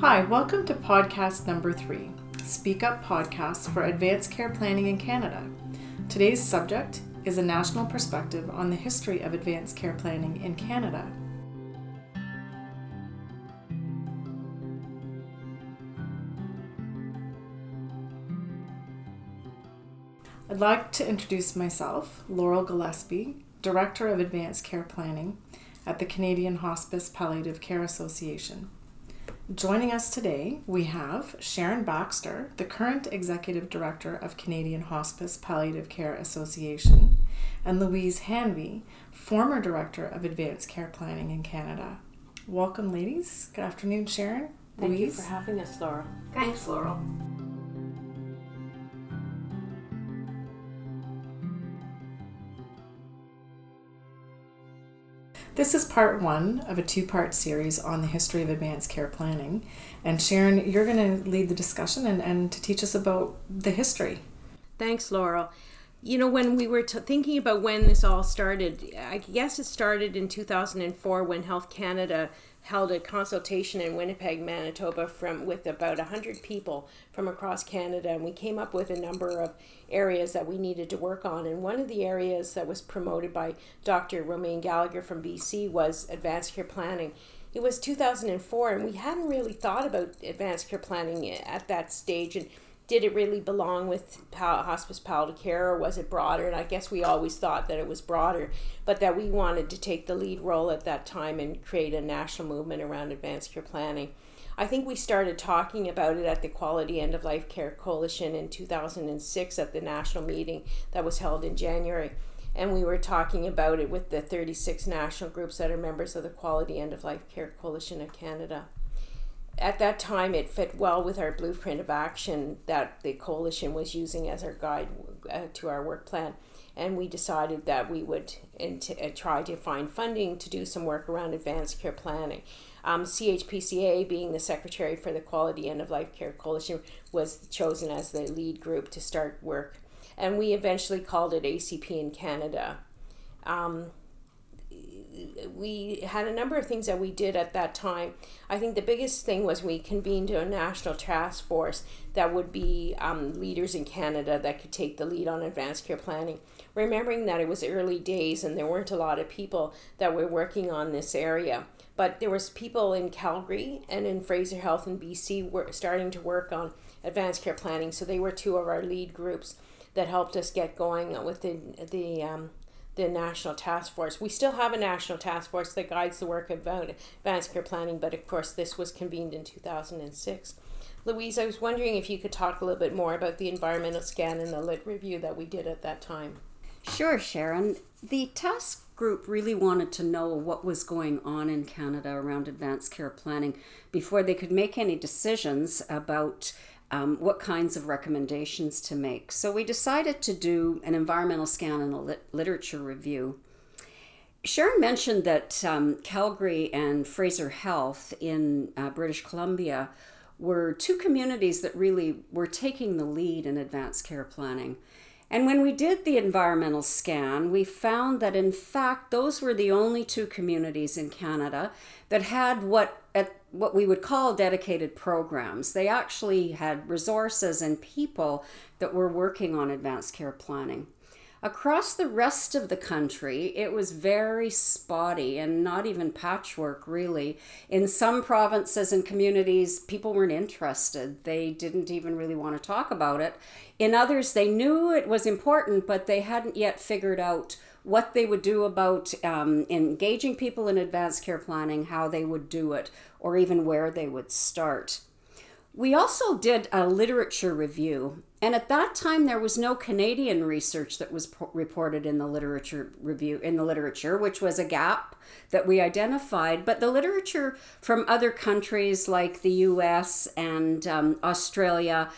Hi, welcome to podcast number three Speak Up Podcast for Advanced Care Planning in Canada. Today's subject is a national perspective on the history of advanced care planning in Canada. I'd like to introduce myself, Laurel Gillespie, Director of Advanced Care Planning at the Canadian Hospice Palliative Care Association. Joining us today, we have Sharon Baxter, the current Executive Director of Canadian Hospice Palliative Care Association, and Louise Hanvey, former Director of Advanced Care Planning in Canada. Welcome, ladies. Good afternoon, Sharon. Thank Louise. you for having us, Laurel. Thanks, Laurel. This is part one of a two part series on the history of advanced care planning. And Sharon, you're going to lead the discussion and, and to teach us about the history. Thanks, Laurel. You know, when we were t- thinking about when this all started, I guess it started in 2004 when Health Canada held a consultation in Winnipeg, Manitoba, from with about 100 people from across Canada, and we came up with a number of areas that we needed to work on. And one of the areas that was promoted by Dr. Romayne Gallagher from BC was advanced care planning. It was 2004, and we hadn't really thought about advanced care planning at that stage, and did it really belong with hospice palliative care or was it broader? And I guess we always thought that it was broader, but that we wanted to take the lead role at that time and create a national movement around advanced care planning. I think we started talking about it at the Quality End of Life Care Coalition in 2006 at the national meeting that was held in January. And we were talking about it with the 36 national groups that are members of the Quality End of Life Care Coalition of Canada at that time it fit well with our blueprint of action that the coalition was using as our guide uh, to our work plan. And we decided that we would int- uh, try to find funding to do some work around advanced care planning. Um, chpca being the secretary for the quality end of life care coalition was chosen as the lead group to start work. And we eventually called it acp in canada. Um, we had a number of things that we did at that time. I think the biggest thing was we convened a national task force that would be um, leaders in Canada that could take the lead on advanced care planning. Remembering that it was early days and there weren't a lot of people that were working on this area, but there was people in Calgary and in Fraser Health in BC were starting to work on advanced care planning. So they were two of our lead groups that helped us get going with the the um, the national task force. We still have a national task force that guides the work of advanced care planning, but of course, this was convened in 2006. Louise, I was wondering if you could talk a little bit more about the environmental scan and the lit review that we did at that time. Sure, Sharon. The task group really wanted to know what was going on in Canada around advanced care planning before they could make any decisions about um, what kinds of recommendations to make. So we decided to do an environmental scan and a lit- literature review. Sharon mentioned that um, Calgary and Fraser Health in uh, British Columbia were two communities that really were taking the lead in advanced care planning. And when we did the environmental scan, we found that in fact those were the only two communities in Canada that had what at what we would call dedicated programs. They actually had resources and people that were working on advanced care planning. Across the rest of the country, it was very spotty and not even patchwork, really. In some provinces and communities, people weren't interested. They didn't even really want to talk about it. In others, they knew it was important, but they hadn't yet figured out what they would do about um, engaging people in advanced care planning, how they would do it, or even where they would start. We also did a literature review, and at that time there was no Canadian research that was po- reported in the literature review in the literature, which was a gap that we identified. But the literature from other countries like the U.S. and um, Australia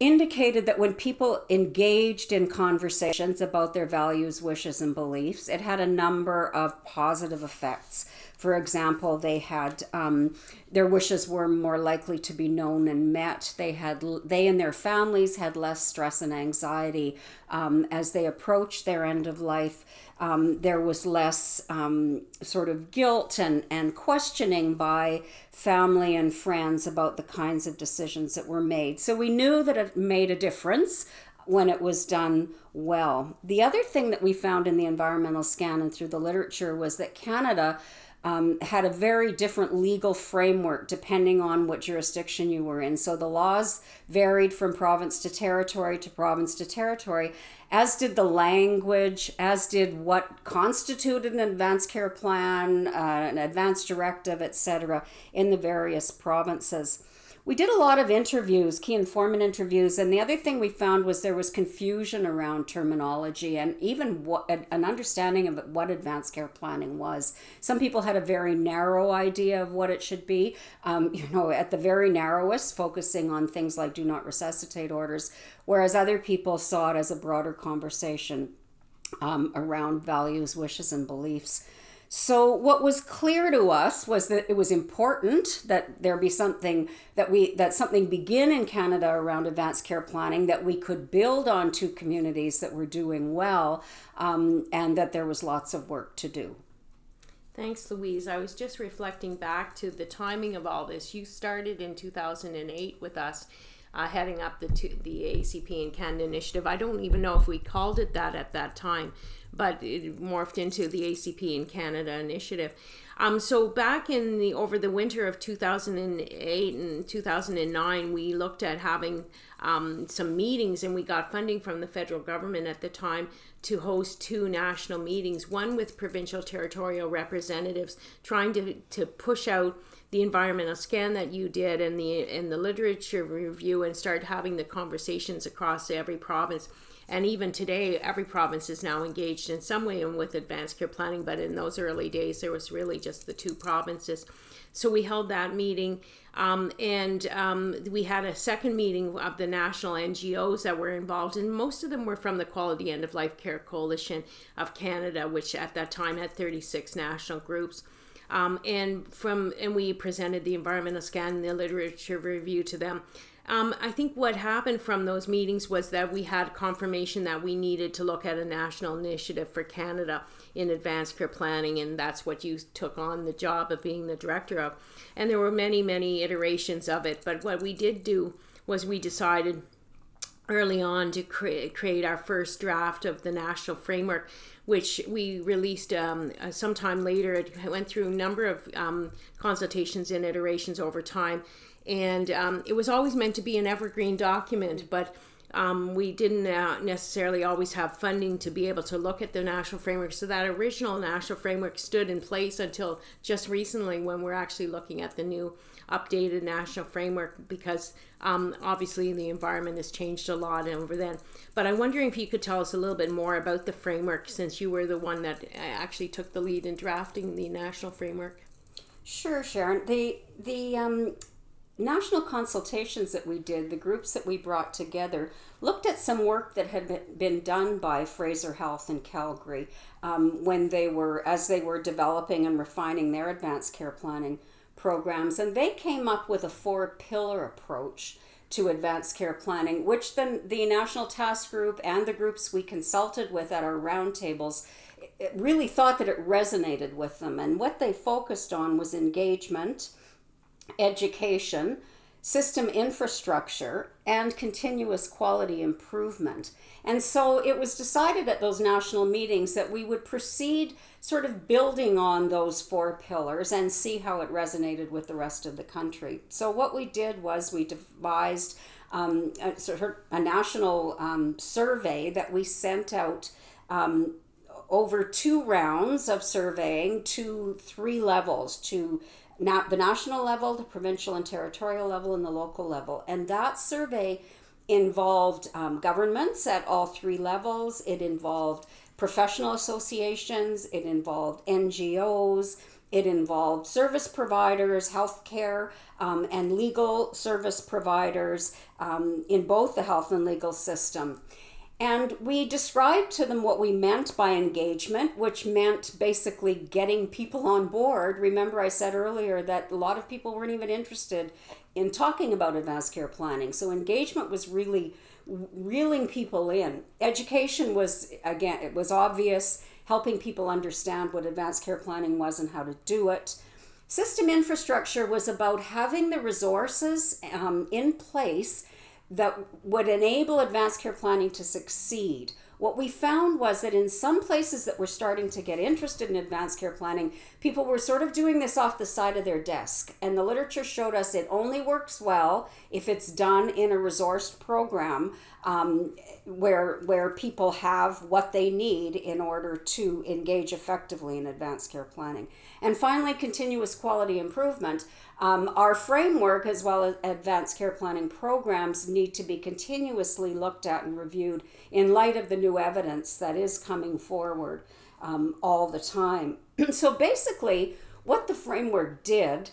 indicated that when people engaged in conversations about their values, wishes, and beliefs, it had a number of positive effects For example, they had um, their wishes were more likely to be known and met. They had they and their families had less stress and anxiety um, as they approached their end of life. Um, there was less um, sort of guilt and, and questioning by family and friends about the kinds of decisions that were made. So we knew that it made a difference when it was done well. The other thing that we found in the environmental scan and through the literature was that Canada um, had a very different legal framework depending on what jurisdiction you were in. So the laws varied from province to territory to province to territory, as did the language, as did what constituted an advanced care plan, uh, an advanced directive, etc., in the various provinces we did a lot of interviews, key informant interviews, and the other thing we found was there was confusion around terminology and even what an understanding of what advanced care planning was. Some people had a very narrow idea of what it should be, um, you know, at the very narrowest, focusing on things like do not resuscitate orders, whereas other people saw it as a broader conversation um, around values, wishes, and beliefs. So what was clear to us was that it was important that there be something that we that something begin in Canada around advanced care planning that we could build on to communities that were doing well, um, and that there was lots of work to do. Thanks, Louise. I was just reflecting back to the timing of all this. You started in 2008 with us. Uh, heading up the the ACP and Canada initiative. I don't even know if we called it that at that time, but it morphed into the ACP in Canada initiative. Um, so back in the over the winter of 2008 and 2009, we looked at having um, some meetings, and we got funding from the federal government at the time to host two national meetings. One with provincial territorial representatives, trying to to push out the environmental scan that you did and the and the literature review, and start having the conversations across every province and even today, every province is now engaged in some way with advanced care planning, but in those early days, there was really just the two provinces. So we held that meeting, um, and um, we had a second meeting of the national NGOs that were involved, and most of them were from the Quality End of Life Care Coalition of Canada, which at that time had 36 national groups. Um, and from and we presented the environmental scan and the literature review to them um, I think what happened from those meetings was that we had confirmation that we needed to look at a national initiative for Canada in advanced care planning, and that's what you took on the job of being the director of. And there were many, many iterations of it, but what we did do was we decided early on to create, create our first draft of the national framework which we released um, uh, sometime later. It went through a number of um, consultations and iterations over time. And um, it was always meant to be an evergreen document, but um, we didn't uh, necessarily always have funding to be able to look at the national framework. So that original national framework stood in place until just recently when we're actually looking at the new updated national framework because um, obviously the environment has changed a lot over then. But I'm wondering if you could tell us a little bit more about the framework since you were the one that uh, actually took the lead in drafting the national framework. Sure, Sharon. The the um, national consultations that we did, the groups that we brought together, looked at some work that had been done by Fraser Health in Calgary um, when they were, as they were developing and refining their advanced care planning programs. And they came up with a four pillar approach to advanced care planning, which then the National Task Group and the groups we consulted with at our roundtables really thought that it resonated with them. And what they focused on was engagement education, system infrastructure, and continuous quality improvement. And so it was decided at those national meetings that we would proceed sort of building on those four pillars and see how it resonated with the rest of the country. So what we did was we devised um, a, sort of a national um, survey that we sent out um, over two rounds of surveying to three levels to the national level, the provincial and territorial level, and the local level. And that survey involved um, governments at all three levels. It involved professional associations. It involved NGOs. It involved service providers, healthcare, um, and legal service providers um, in both the health and legal system. And we described to them what we meant by engagement, which meant basically getting people on board. Remember, I said earlier that a lot of people weren't even interested in talking about advanced care planning. So, engagement was really reeling people in. Education was, again, it was obvious, helping people understand what advanced care planning was and how to do it. System infrastructure was about having the resources um, in place that would enable advanced care planning to succeed. What we found was that in some places that were starting to get interested in advanced care planning, people were sort of doing this off the side of their desk. And the literature showed us it only works well if it's done in a resourced program um, where, where people have what they need in order to engage effectively in advanced care planning. And finally, continuous quality improvement. Um, our framework, as well as advanced care planning programs, need to be continuously looked at and reviewed in light of the new evidence that is coming forward um, all the time. so basically, what the framework did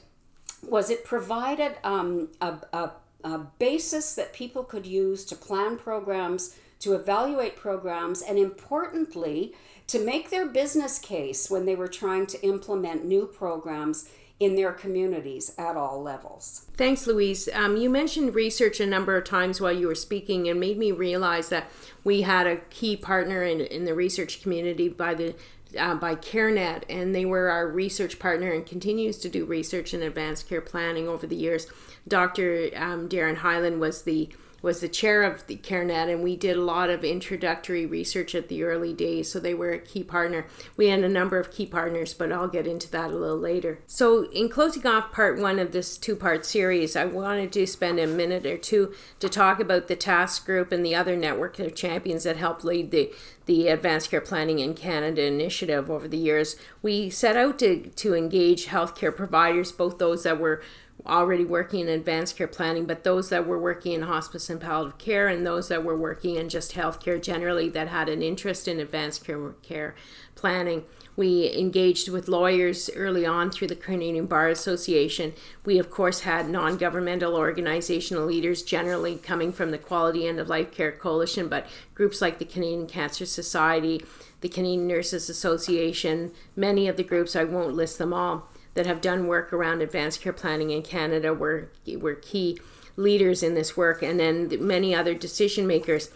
was it provided um, a, a, a basis that people could use to plan programs, to evaluate programs, and importantly, to make their business case when they were trying to implement new programs in their communities at all levels. Thanks, Louise. Um, you mentioned research a number of times while you were speaking and made me realize that we had a key partner in, in the research community by the uh, by CareNet, and they were our research partner and continues to do research in advanced care planning over the years. Dr. Um, Daren Heyland was the was the chair of the CareNet, and we did a lot of introductory research at the early days. So they were a key partner. We had a number of key partners, but I'll get into that a little later. So, in closing off part one of this two part series, I wanted to spend a minute or two to talk about the task group and the other network of champions that helped lead the the Advanced Care Planning in Canada initiative over the years. We set out to, to engage healthcare providers, both those that were already working in advanced care planning, but those that were working in hospice and palliative care and those that were working in just healthcare generally that had an interest in advanced care, care planning. We engaged with lawyers early on through the Canadian Bar Association. We, of course, had non governmental organizational leaders, generally coming from the Quality End of Life Care Coalition, but groups like the Canadian Cancer Society, the Canadian Nurses Association, many of the groups, I won't list them all that have done work around advanced care planning in Canada were, were key leaders in this work, and then many other decision makers.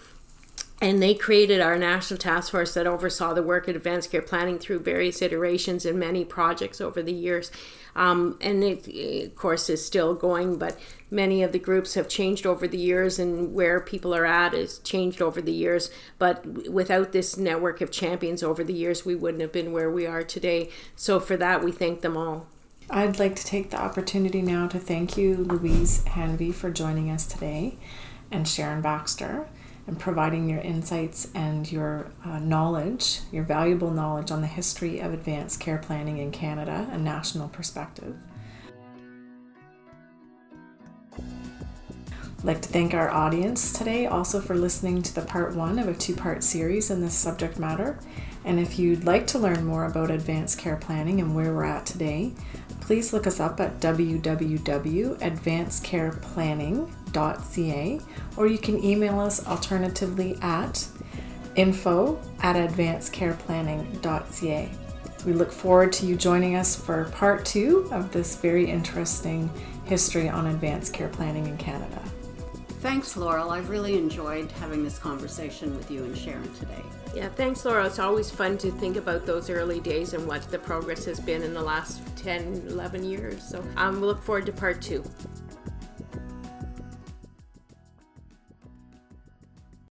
And they created our national task force that oversaw the work at advanced care planning through various iterations and many projects over the years. Um, and it, of course, is still going, but many of the groups have changed over the years, and where people are at has changed over the years. But without this network of champions over the years, we wouldn't have been where we are today. So, for that, we thank them all. I'd like to take the opportunity now to thank you, Louise Hanvey, for joining us today, and Sharon Baxter and providing your insights and your uh, knowledge, your valuable knowledge on the history of advanced care planning in Canada, a national perspective. I'd like to thank our audience today also for listening to the part one of a two part series in this subject matter. And if you'd like to learn more about advanced care planning and where we're at today, please look us up at www.advancedcareplanning.ca or you can email us alternatively at info at advancedcareplanning.ca. We look forward to you joining us for part two of this very interesting history on advanced care planning in Canada. Thanks, Laurel. I've really enjoyed having this conversation with you and Sharon today. Yeah, thanks, Laura. It's always fun to think about those early days and what the progress has been in the last 10, 11 years. So um, we look forward to part two.